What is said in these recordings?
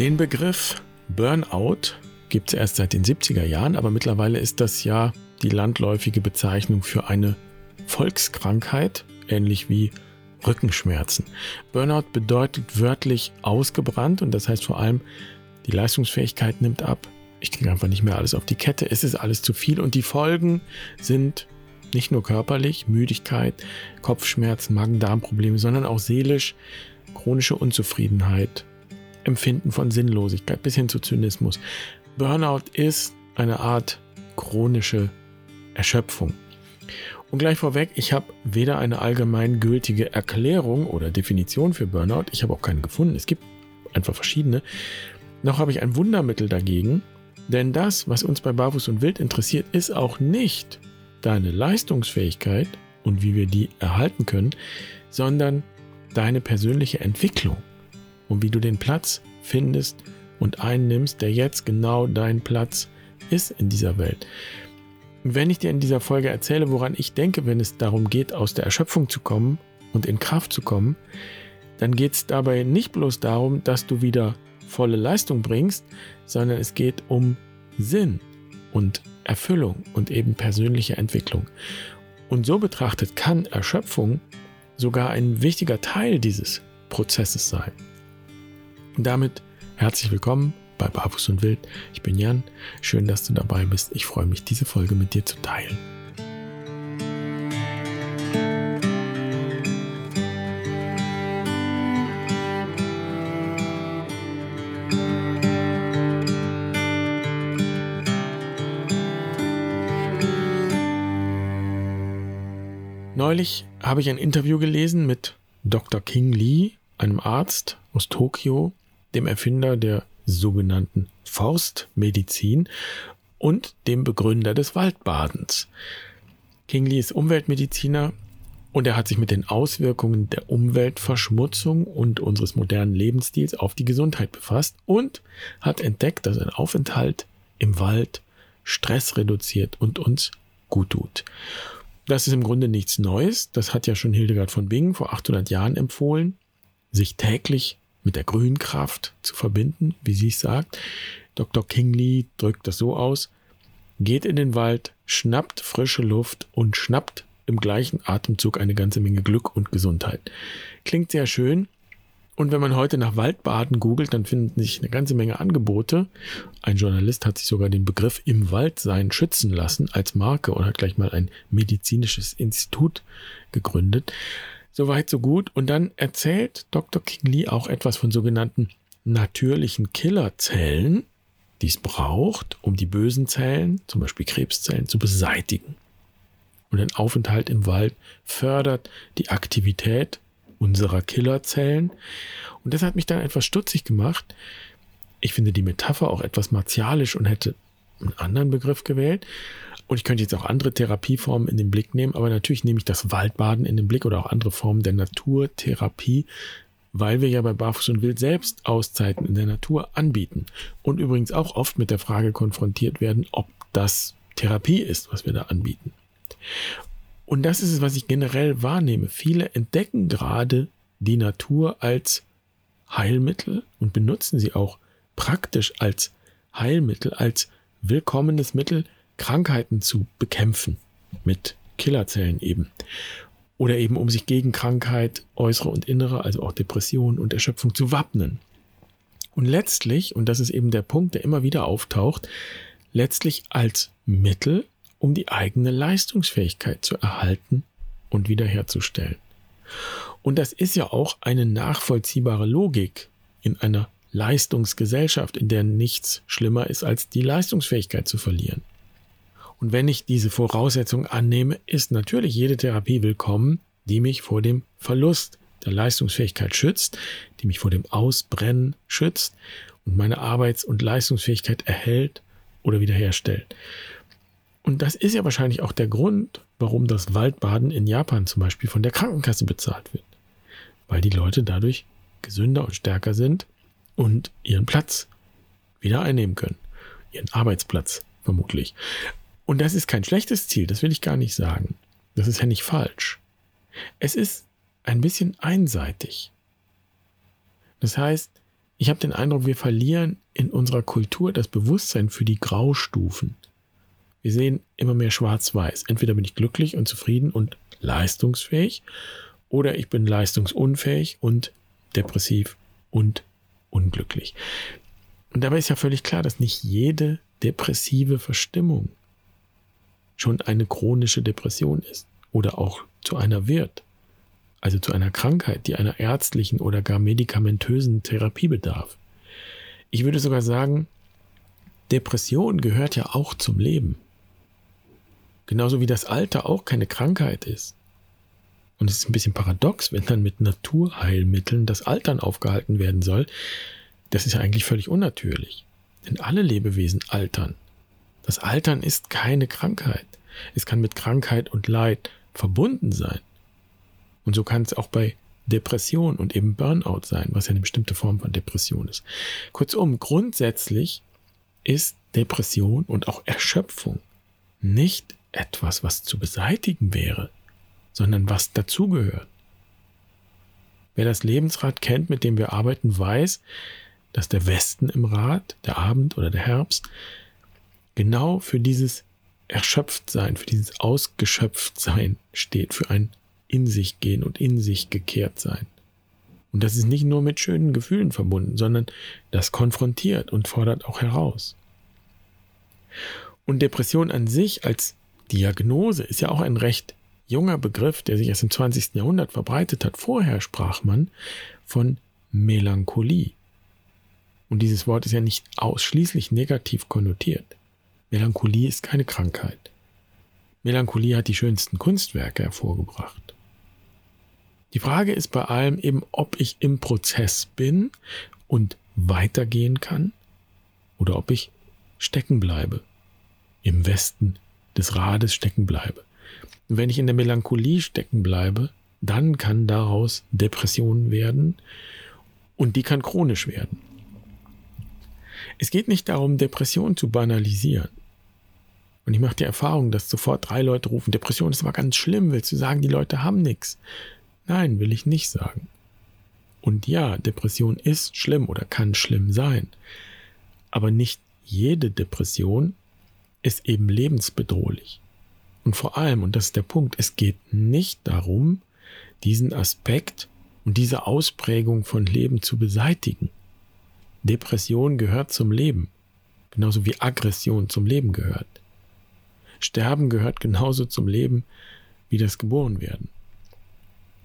Den Begriff Burnout gibt es erst seit den 70er Jahren, aber mittlerweile ist das ja die landläufige Bezeichnung für eine Volkskrankheit, ähnlich wie Rückenschmerzen. Burnout bedeutet wörtlich ausgebrannt und das heißt vor allem, die Leistungsfähigkeit nimmt ab. Ich kriege einfach nicht mehr alles auf die Kette. Es ist alles zu viel und die Folgen sind nicht nur körperlich, Müdigkeit, Kopfschmerzen, Magen-Darm-Probleme, sondern auch seelisch, chronische Unzufriedenheit, Empfinden von Sinnlosigkeit bis hin zu Zynismus. Burnout ist eine Art chronische Erschöpfung. Und gleich vorweg, ich habe weder eine allgemeingültige Erklärung oder Definition für Burnout, ich habe auch keine gefunden, es gibt einfach verschiedene, noch habe ich ein Wundermittel dagegen, denn das, was uns bei Barfuß und Wild interessiert, ist auch nicht deine Leistungsfähigkeit und wie wir die erhalten können, sondern deine persönliche Entwicklung und wie du den Platz findest und einnimmst, der jetzt genau dein Platz ist in dieser Welt. Wenn ich dir in dieser Folge erzähle, woran ich denke, wenn es darum geht, aus der Erschöpfung zu kommen und in Kraft zu kommen, dann geht es dabei nicht bloß darum, dass du wieder volle Leistung bringst, sondern es geht um Sinn und Erfüllung und eben persönliche Entwicklung. Und so betrachtet kann Erschöpfung sogar ein wichtiger Teil dieses Prozesses sein. Und damit herzlich willkommen bei Barfuß und Wild. Ich bin Jan. Schön, dass du dabei bist. Ich freue mich, diese Folge mit dir zu teilen. Neulich habe ich ein Interview gelesen mit Dr. King Lee, einem Arzt aus Tokio, dem Erfinder der sogenannten Forstmedizin und dem Begründer des Waldbadens. Kingley ist Umweltmediziner und er hat sich mit den Auswirkungen der Umweltverschmutzung und unseres modernen Lebensstils auf die Gesundheit befasst und hat entdeckt, dass ein Aufenthalt im Wald Stress reduziert und uns gut tut. Das ist im Grunde nichts Neues. Das hat ja schon Hildegard von Bingen vor 800 Jahren empfohlen, sich täglich mit der Grünkraft zu verbinden, wie sie es sagt. Dr. Kingley drückt das so aus, geht in den Wald, schnappt frische Luft und schnappt im gleichen Atemzug eine ganze Menge Glück und Gesundheit. Klingt sehr schön. Und wenn man heute nach Waldbaden googelt, dann finden sich eine ganze Menge Angebote. Ein Journalist hat sich sogar den Begriff im Waldsein schützen lassen als Marke und hat gleich mal ein medizinisches Institut gegründet. Soweit, so gut. Und dann erzählt Dr. King Lee auch etwas von sogenannten natürlichen Killerzellen, die es braucht, um die bösen Zellen, zum Beispiel Krebszellen, zu beseitigen. Und ein Aufenthalt im Wald fördert die Aktivität unserer Killerzellen. Und das hat mich dann etwas stutzig gemacht. Ich finde die Metapher auch etwas martialisch und hätte einen anderen Begriff gewählt. Und ich könnte jetzt auch andere Therapieformen in den Blick nehmen, aber natürlich nehme ich das Waldbaden in den Blick oder auch andere Formen der Naturtherapie, weil wir ja bei Barfuß und Wild selbst Auszeiten in der Natur anbieten und übrigens auch oft mit der Frage konfrontiert werden, ob das Therapie ist, was wir da anbieten. Und das ist es, was ich generell wahrnehme. Viele entdecken gerade die Natur als Heilmittel und benutzen sie auch praktisch als Heilmittel, als willkommenes Mittel, Krankheiten zu bekämpfen. Mit Killerzellen eben. Oder eben um sich gegen Krankheit, äußere und innere, also auch Depression und Erschöpfung zu wappnen. Und letztlich, und das ist eben der Punkt, der immer wieder auftaucht, letztlich als Mittel, um die eigene Leistungsfähigkeit zu erhalten und wiederherzustellen. Und das ist ja auch eine nachvollziehbare Logik in einer Leistungsgesellschaft, in der nichts schlimmer ist, als die Leistungsfähigkeit zu verlieren. Und wenn ich diese Voraussetzung annehme, ist natürlich jede Therapie willkommen, die mich vor dem Verlust der Leistungsfähigkeit schützt, die mich vor dem Ausbrennen schützt und meine Arbeits- und Leistungsfähigkeit erhält oder wiederherstellt. Und das ist ja wahrscheinlich auch der Grund, warum das Waldbaden in Japan zum Beispiel von der Krankenkasse bezahlt wird. Weil die Leute dadurch gesünder und stärker sind und ihren Platz wieder einnehmen können. Ihren Arbeitsplatz vermutlich. Und das ist kein schlechtes Ziel, das will ich gar nicht sagen. Das ist ja nicht falsch. Es ist ein bisschen einseitig. Das heißt, Ich habe den Eindruck, wir verlieren in unserer Kultur das Bewusstsein für die Graustufen. Wir sehen immer mehr schwarz-weiß. Entweder bin ich glücklich und zufrieden und leistungsfähig oder ich bin leistungsunfähig und depressiv und unglücklich. Und dabei ist ja völlig klar, dass nicht jede depressive Verstimmung schon eine chronische Depression ist oder auch zu einer wird. Also zu einer Krankheit, die einer ärztlichen oder gar medikamentösen Therapie bedarf. Ich würde sogar sagen, Depression gehört ja auch zum Leben. Genauso wie das Alter auch keine Krankheit ist. Und es ist ein bisschen paradox, wenn dann mit Naturheilmitteln das Altern aufgehalten werden soll. Das ist ja eigentlich völlig unnatürlich. Denn alle Lebewesen altern. Das Altern ist keine Krankheit. Es kann mit Krankheit und Leid verbunden sein. Und so kann es auch bei Depression und eben Burnout sein, was ja eine bestimmte Form von Depression ist. Kurzum, grundsätzlich ist Depression und auch Erschöpfung nicht etwas, was zu beseitigen wäre, sondern was dazugehört. Wer das Lebensrad kennt, mit dem wir arbeiten, weiß, dass der Westen im Rad, der Abend oder der Herbst, genau für dieses Erschöpftsein, für dieses Ausgeschöpftsein steht, für ein in sich gehen und in sich gekehrt sein. Und das ist nicht nur mit schönen Gefühlen verbunden, sondern das konfrontiert und fordert auch heraus. Und Depression an sich als Diagnose ist ja auch ein recht junger Begriff, der sich erst im 20. Jahrhundert verbreitet hat. Vorher sprach man von Melancholie. Und dieses Wort ist ja nicht ausschließlich negativ konnotiert. Melancholie ist keine Krankheit. Melancholie hat die schönsten Kunstwerke hervorgebracht. Die Frage ist bei allem eben, ob ich im Prozess bin und weitergehen kann oder ob ich stecken bleibe, im Westen des Rades stecken bleibe. Und wenn ich in der Melancholie stecken bleibe, dann kann daraus Depression werden und die kann chronisch werden. Es geht nicht darum, Depression zu banalisieren. Und ich mache die Erfahrung, dass sofort drei Leute rufen, Depression ist aber ganz schlimm, willst du sagen, die Leute haben nichts? Nein, will ich nicht sagen. Und ja, Depression ist schlimm oder kann schlimm sein. Aber nicht jede Depression ist eben lebensbedrohlich. Und vor allem, und das ist der Punkt, es geht nicht darum, diesen Aspekt und diese Ausprägung von Leben zu beseitigen. Depression gehört zum Leben, genauso wie Aggression zum Leben gehört. Sterben gehört genauso zum Leben wie das Geborenwerden.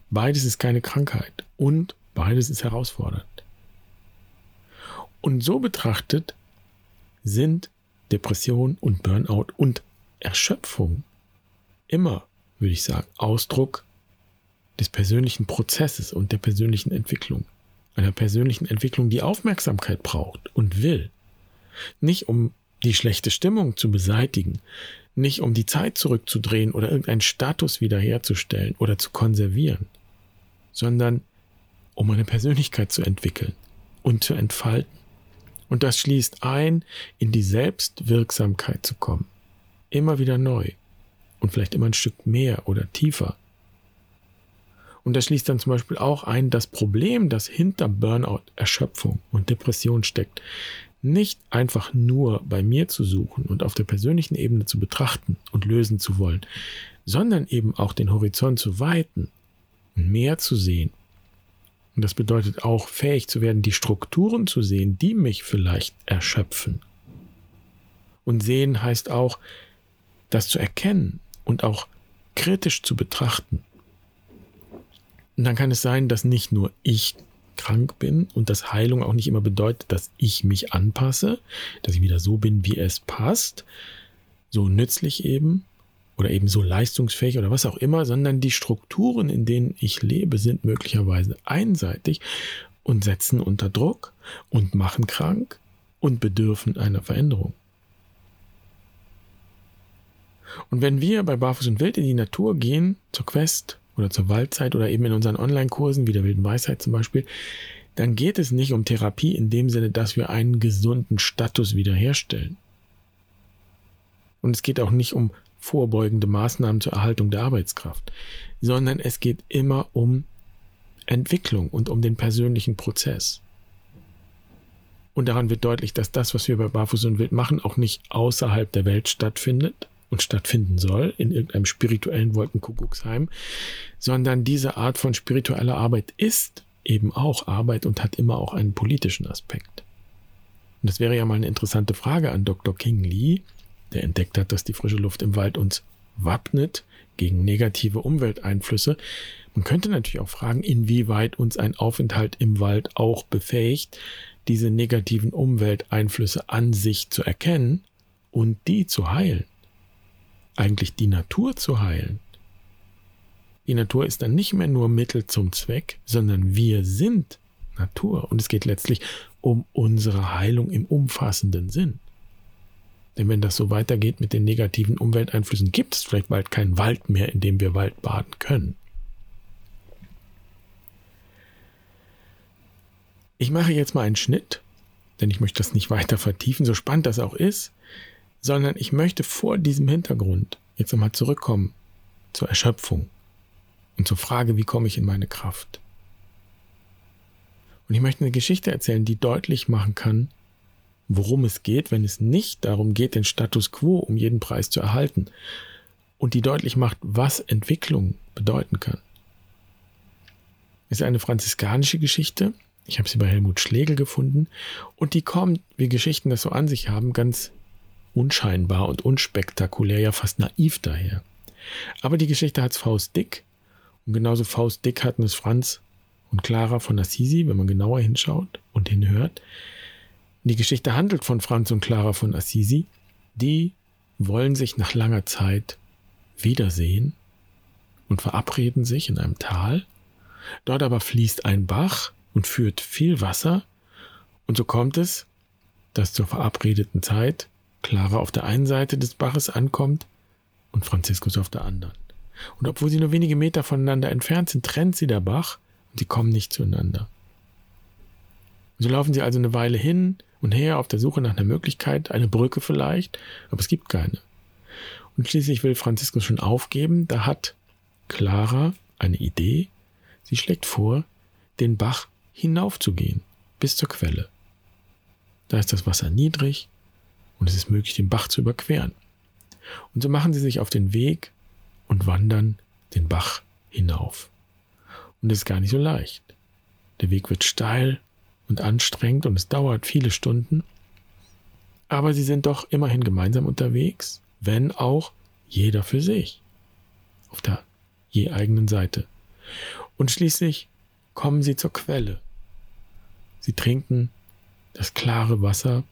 Beides ist keine Krankheit und beides ist herausfordernd. Und so betrachtet sind Depression und Burnout und Erschöpfung immer, würde ich sagen, Ausdruck des persönlichen Prozesses und der persönlichen Entwicklung. Einer persönlichen Entwicklung, die Aufmerksamkeit braucht und will. Nicht um die schlechte Stimmung zu beseitigen, nicht um die Zeit zurückzudrehen oder irgendeinen Status wiederherzustellen oder zu konservieren, sondern um eine Persönlichkeit zu entwickeln und zu entfalten. Und das schließt ein, in die Selbstwirksamkeit zu kommen. Immer wieder neu. Und vielleicht immer ein Stück mehr oder tiefer. Und das schließt dann zum Beispiel auch ein, das Problem, das hinter Burnout, Erschöpfung und Depression steckt, nicht einfach nur bei mir zu suchen und auf der persönlichen Ebene zu betrachten und lösen zu wollen, sondern eben auch den Horizont zu weiten und mehr zu sehen. Und das bedeutet auch fähig zu werden, die Strukturen zu sehen, die mich vielleicht erschöpfen. Und sehen heißt auch, das zu erkennen und auch kritisch zu betrachten. Und dann kann es sein, dass nicht nur ich krank bin und dass Heilung auch nicht immer bedeutet, dass ich mich anpasse, dass ich wieder so bin, wie es passt, so nützlich eben oder eben so leistungsfähig oder was auch immer, sondern die Strukturen, in denen ich lebe, sind möglicherweise einseitig und setzen unter Druck und machen krank und bedürfen einer Veränderung. Und wenn wir bei Barfuß und Wild in die Natur gehen, zur Quest, oder zur Waldzeit oder eben in unseren Online-Kursen wie der wilden Weisheit zum Beispiel, dann geht es nicht um Therapie in dem Sinne, dass wir einen gesunden Status wiederherstellen. Und es geht auch nicht um vorbeugende Maßnahmen zur Erhaltung der Arbeitskraft, sondern es geht immer um Entwicklung und um den persönlichen Prozess. Und daran wird deutlich, dass das, was wir bei Barfuß und Wild machen, auch nicht außerhalb der Welt stattfindet und stattfinden soll, in irgendeinem spirituellen Wolkenkuckucksheim, sondern diese Art von spiritueller Arbeit ist eben auch Arbeit und hat immer auch einen politischen Aspekt. Und das wäre ja mal eine interessante Frage an Dr. King Lee, der entdeckt hat, dass die frische Luft im Wald uns wappnet gegen negative Umwelteinflüsse. Man könnte natürlich auch fragen, inwieweit uns ein Aufenthalt im Wald auch befähigt, diese negativen Umwelteinflüsse an sich zu erkennen und die zu heilen. Eigentlich die Natur zu heilen. Die Natur ist dann nicht mehr nur Mittel zum Zweck, sondern wir sind Natur. Und es geht letztlich um unsere Heilung im umfassenden Sinn. Denn wenn das so weitergeht mit den negativen Umwelteinflüssen, gibt es vielleicht bald keinen Wald mehr, in dem wir Wald baden können. Ich mache jetzt mal einen Schnitt, denn ich möchte das nicht weiter vertiefen, so spannend das auch ist, sondern ich möchte vor diesem Hintergrund jetzt nochmal zurückkommen zur Erschöpfung und zur Frage, wie komme ich in meine Kraft. Und ich möchte eine Geschichte erzählen, die deutlich machen kann, worum es geht, wenn es nicht darum geht, den Status quo um jeden Preis zu erhalten und die deutlich macht, was Entwicklung bedeuten kann. Es ist eine franziskanische Geschichte. Ich habe sie bei Helmut Schlegel gefunden und die kommt, wie Geschichten das so an sich haben, ganz unscheinbar und unspektakulär, ja fast naiv daher. Aber die Geschichte hat es Faust Dick und genauso Faust Dick hatten es Franz und Clara von Assisi, wenn man genauer hinschaut und hinhört. Die Geschichte handelt von Franz und Clara von Assisi. Die wollen sich nach langer Zeit wiedersehen und verabreden sich in einem Tal. Dort aber fließt ein Bach und führt viel Wasser. Und so kommt es, dass zur verabredeten Zeit Clara auf der einen Seite des Baches ankommt und Franziskus auf der anderen. Und obwohl sie nur wenige Meter voneinander entfernt sind, trennt sie der Bach und sie kommen nicht zueinander. so laufen sie also eine Weile hin und her auf der Suche nach einer Möglichkeit, eine Brücke vielleicht, aber es gibt keine. Und schließlich will Franziskus schon aufgeben, da hat Clara eine Idee. Sie schlägt vor, den Bach hinaufzugehen, bis zur Quelle. Da ist das Wasser niedrig und es ist möglich, den Bach zu überqueren. Und so machen sie sich auf den Weg und wandern den Bach hinauf. Und es ist gar nicht so leicht. Der Weg wird steil und anstrengend und es dauert viele Stunden. Aber sie sind doch immerhin gemeinsam unterwegs, wenn auch jeder für sich. Auf der je eigenen Seite. Und schließlich kommen sie zur Quelle. Sie trinken das klare Wasser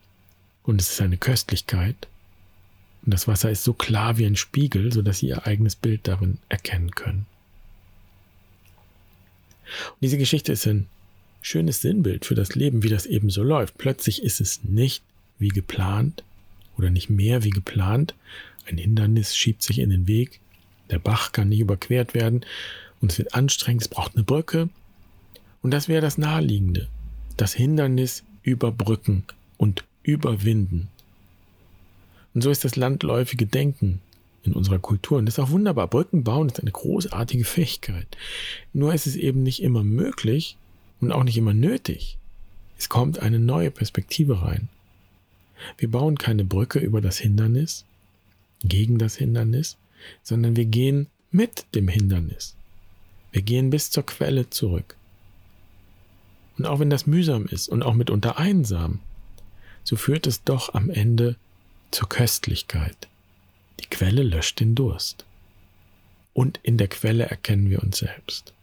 und es ist eine Köstlichkeit. Und das Wasser ist so klar wie ein Spiegel, sodass sie ihr eigenes Bild darin erkennen können. Und diese Geschichte ist ein schönes Sinnbild für das Leben, wie das eben so läuft. Plötzlich ist es nicht wie geplant oder nicht mehr wie geplant. Ein Hindernis schiebt sich in den Weg. Der Bach kann nicht überquert werden und es wird anstrengend. Es braucht eine Brücke. Und das wäre das Naheliegende. Das Hindernis überbrücken und überwinden. Und so ist das landläufige Denken in unserer Kultur. Und das ist auch wunderbar. Brücken bauen ist eine großartige Fähigkeit. Nur ist es eben nicht immer möglich, und auch nicht immer nötig. Es kommt eine neue Perspektive rein. Wir bauen keine Brücke über das Hindernis, gegen das Hindernis, sondern wir gehen mit dem Hindernis. Wir gehen bis zur Quelle zurück. Und auch wenn das mühsam ist und auch mitunter einsam, so führt es doch am Ende zur Köstlichkeit. Die Quelle löscht den Durst. Und in der Quelle erkennen wir uns selbst.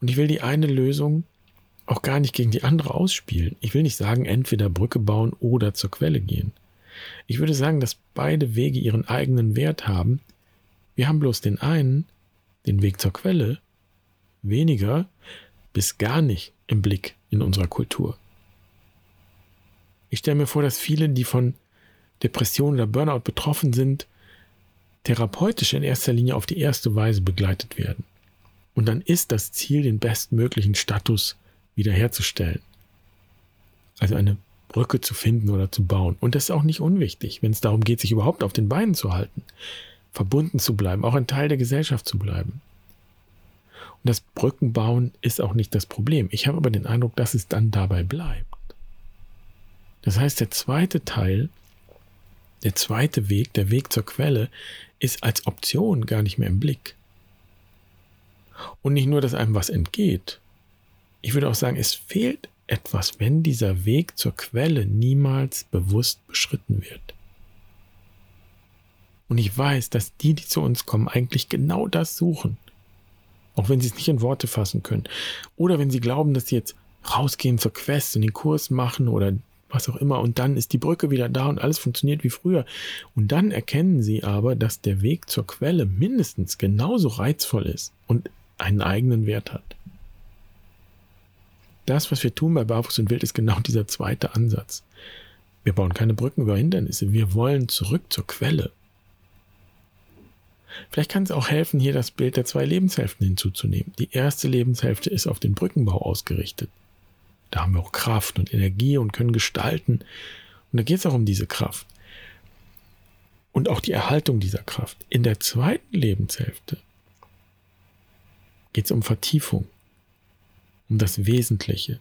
Und ich will die eine Lösung auch gar nicht gegen die andere ausspielen. Ich will nicht sagen, entweder Brücke bauen oder zur Quelle gehen. Ich würde sagen, dass beide Wege ihren eigenen Wert haben. Wir haben bloß den einen, den Weg zur Quelle, weniger bis gar nicht im Blick in unserer Kultur. Ich stelle mir vor, dass viele, die von Depression oder Burnout betroffen sind, therapeutisch in erster Linie auf die erste Weise begleitet werden. Und dann ist das Ziel, den bestmöglichen Status wiederherzustellen. Also eine Brücke zu finden oder zu bauen. Und das ist auch nicht unwichtig, wenn es darum geht, sich überhaupt auf den Beinen zu halten, verbunden zu bleiben, auch ein Teil der Gesellschaft zu bleiben. Und das Brückenbauen ist auch nicht das Problem. Ich habe aber den Eindruck, dass es dann dabei bleibt. Das heißt, der zweite Teil, der zweite Weg, der Weg zur Quelle, ist als Option gar nicht mehr im Blick. Und nicht nur, dass einem was entgeht. Ich würde auch sagen, es fehlt etwas, wenn dieser Weg zur Quelle niemals bewusst beschritten wird. Und ich weiß, dass die, die zu uns kommen, eigentlich genau das suchen. Auch wenn sie es nicht in Worte fassen können. Oder wenn sie glauben, dass sie jetzt rausgehen zur Quest und den Kurs machen oder was auch immer und dann ist die Brücke wieder da und alles funktioniert wie früher. Und dann erkennen sie aber, dass der Weg zur Quelle mindestens genauso reizvoll ist und einen eigenen Wert hat. Das, was wir tun bei Barfuß und Wild, ist genau dieser zweite Ansatz. Wir bauen keine Brücken über Hindernisse, wir wollen zurück zur Quelle. Vielleicht kann es auch helfen, hier das Bild der zwei Lebenshälften hinzuzunehmen. Die erste Lebenshälfte ist auf den Brückenbau ausgerichtet. Da haben wir auch Kraft und Energie und können gestalten. Und da geht es auch um diese Kraft. Und auch die Erhaltung dieser Kraft. In der zweiten Lebenshälfte geht es um Vertiefung, um das Wesentliche.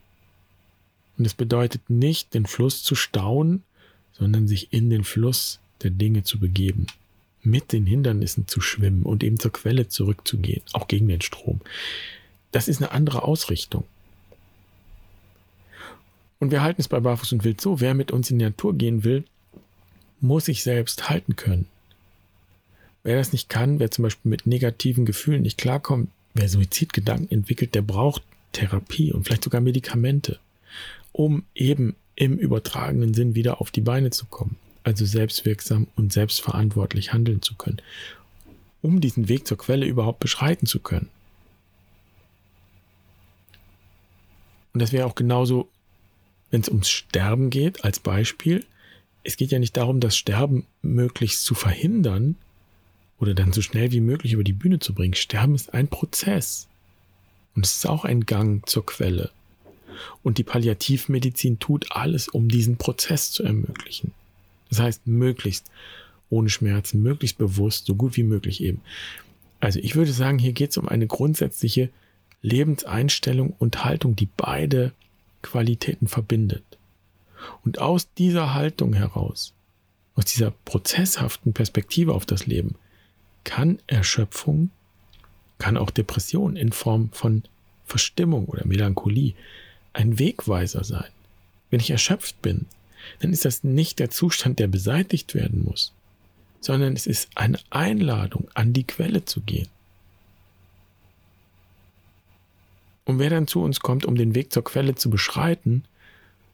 Und es bedeutet nicht, den Fluss zu stauen, sondern sich in den Fluss der Dinge zu begeben mit den Hindernissen zu schwimmen und eben zur Quelle zurückzugehen, auch gegen den Strom. Das ist eine andere Ausrichtung. Und wir halten es bei Barfuß und Wild so, wer mit uns in die Natur gehen will, muss sich selbst halten können. Wer das nicht kann, wer zum Beispiel mit negativen Gefühlen nicht klarkommt, wer Suizidgedanken entwickelt, der braucht Therapie und vielleicht sogar Medikamente, um eben im übertragenen Sinn wieder auf die Beine zu kommen also selbstwirksam und selbstverantwortlich handeln zu können, um diesen Weg zur Quelle überhaupt beschreiten zu können. Und das wäre auch genauso, wenn es ums Sterben geht, als Beispiel. Es geht ja nicht darum, das Sterben möglichst zu verhindern oder dann so schnell wie möglich über die Bühne zu bringen. Sterben ist ein Prozess. Und es ist auch ein Gang zur Quelle. Und die Palliativmedizin tut alles, um diesen Prozess zu ermöglichen. Das heißt, möglichst ohne Schmerzen, möglichst bewusst, so gut wie möglich eben. Also ich würde sagen, hier geht es um eine grundsätzliche Lebenseinstellung und Haltung, die beide Qualitäten verbindet. Und aus dieser Haltung heraus, aus dieser prozesshaften Perspektive auf das Leben, kann Erschöpfung, kann auch Depression in Form von Verstimmung oder Melancholie ein Wegweiser sein. Wenn ich erschöpft bin, dann ist das nicht der Zustand, der beseitigt werden muss, sondern es ist eine Einladung, an die Quelle zu gehen. Und wer dann zu uns kommt, um den Weg zur Quelle zu beschreiten,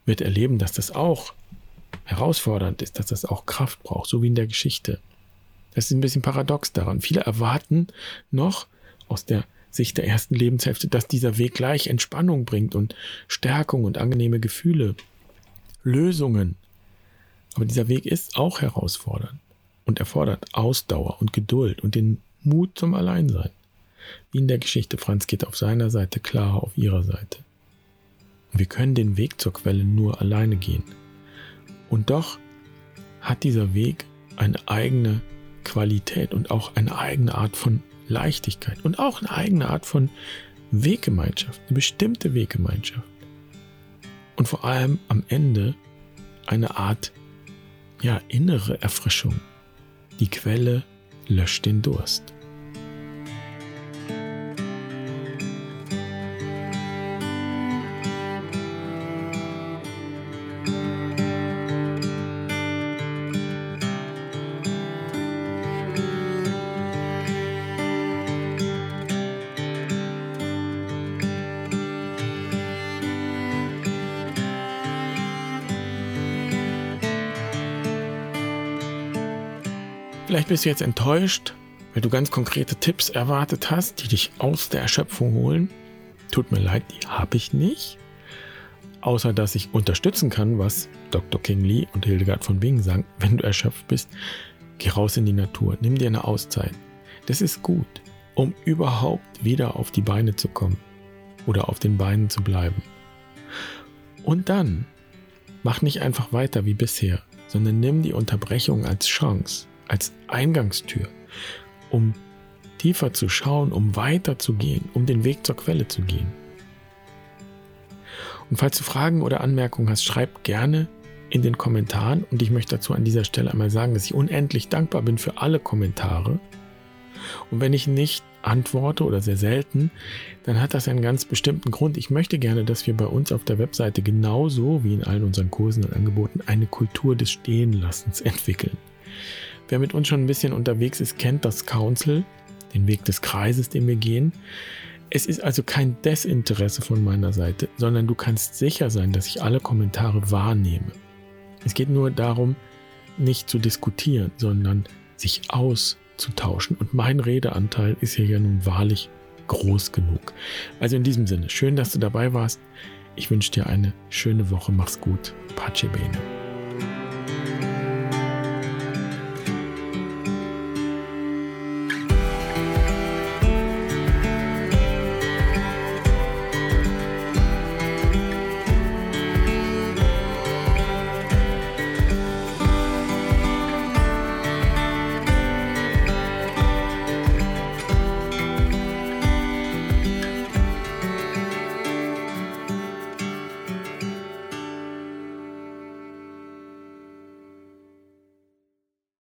wird erleben, dass das auch herausfordernd ist, dass das auch Kraft braucht, so wie in der Geschichte. Das ist ein bisschen paradox daran. Viele erwarten noch aus der Sicht der ersten Lebenshälfte, dass dieser Weg gleich Entspannung bringt und Stärkung und angenehme Gefühle. Lösungen. Aber dieser Weg ist auch herausfordernd und erfordert Ausdauer und Geduld und den Mut zum Alleinsein. Wie in der Geschichte, Franz geht auf seiner Seite, Clara auf ihrer Seite. Und wir können den Weg zur Quelle nur alleine gehen. Und doch hat dieser Weg eine eigene Qualität und auch eine eigene Art von Leichtigkeit und auch eine eigene Art von Weggemeinschaft, eine bestimmte Weggemeinschaft und vor allem am Ende eine Art ja, innere Erfrischung. Die Quelle löscht den Durst. Vielleicht bist du jetzt enttäuscht, weil du ganz konkrete Tipps erwartet hast, die dich aus der Erschöpfung holen. Tut mir leid, die habe ich nicht. Außer dass ich unterstützen kann, was Dr. King Lee und Hildegard von Bingen sagen, wenn du erschöpft bist, geh raus in die Natur, nimm dir eine Auszeit. Das ist gut, um überhaupt wieder auf die Beine zu kommen oder auf den Beinen zu bleiben. Und dann mach nicht einfach weiter wie bisher, sondern nimm die Unterbrechung als Chance als Eingangstür, um tiefer zu schauen, um weiterzugehen, um den Weg zur Quelle zu gehen. Und falls du Fragen oder Anmerkungen hast, schreib gerne in den Kommentaren. Und ich möchte dazu an dieser Stelle einmal sagen, dass ich unendlich dankbar bin für alle Kommentare. Und wenn ich nicht antworte oder sehr selten, dann hat das einen ganz bestimmten Grund. Ich möchte gerne, dass wir bei uns auf der Webseite genauso wie in allen unseren Kursen und Angeboten eine Kultur des Stehenlassens entwickeln. Wer mit uns schon ein bisschen unterwegs ist, kennt das Council, den Weg des Kreises, den wir gehen. Es ist also kein Desinteresse von meiner Seite, sondern du kannst sicher sein, dass ich alle Kommentare wahrnehme. Es geht nur darum, nicht zu diskutieren, sondern sich auszutauschen. Und mein Redeanteil ist hier ja nun wahrlich groß genug. Also in diesem Sinne, schön, dass du dabei warst. Ich wünsche dir eine schöne Woche. Mach's gut. Pace bene.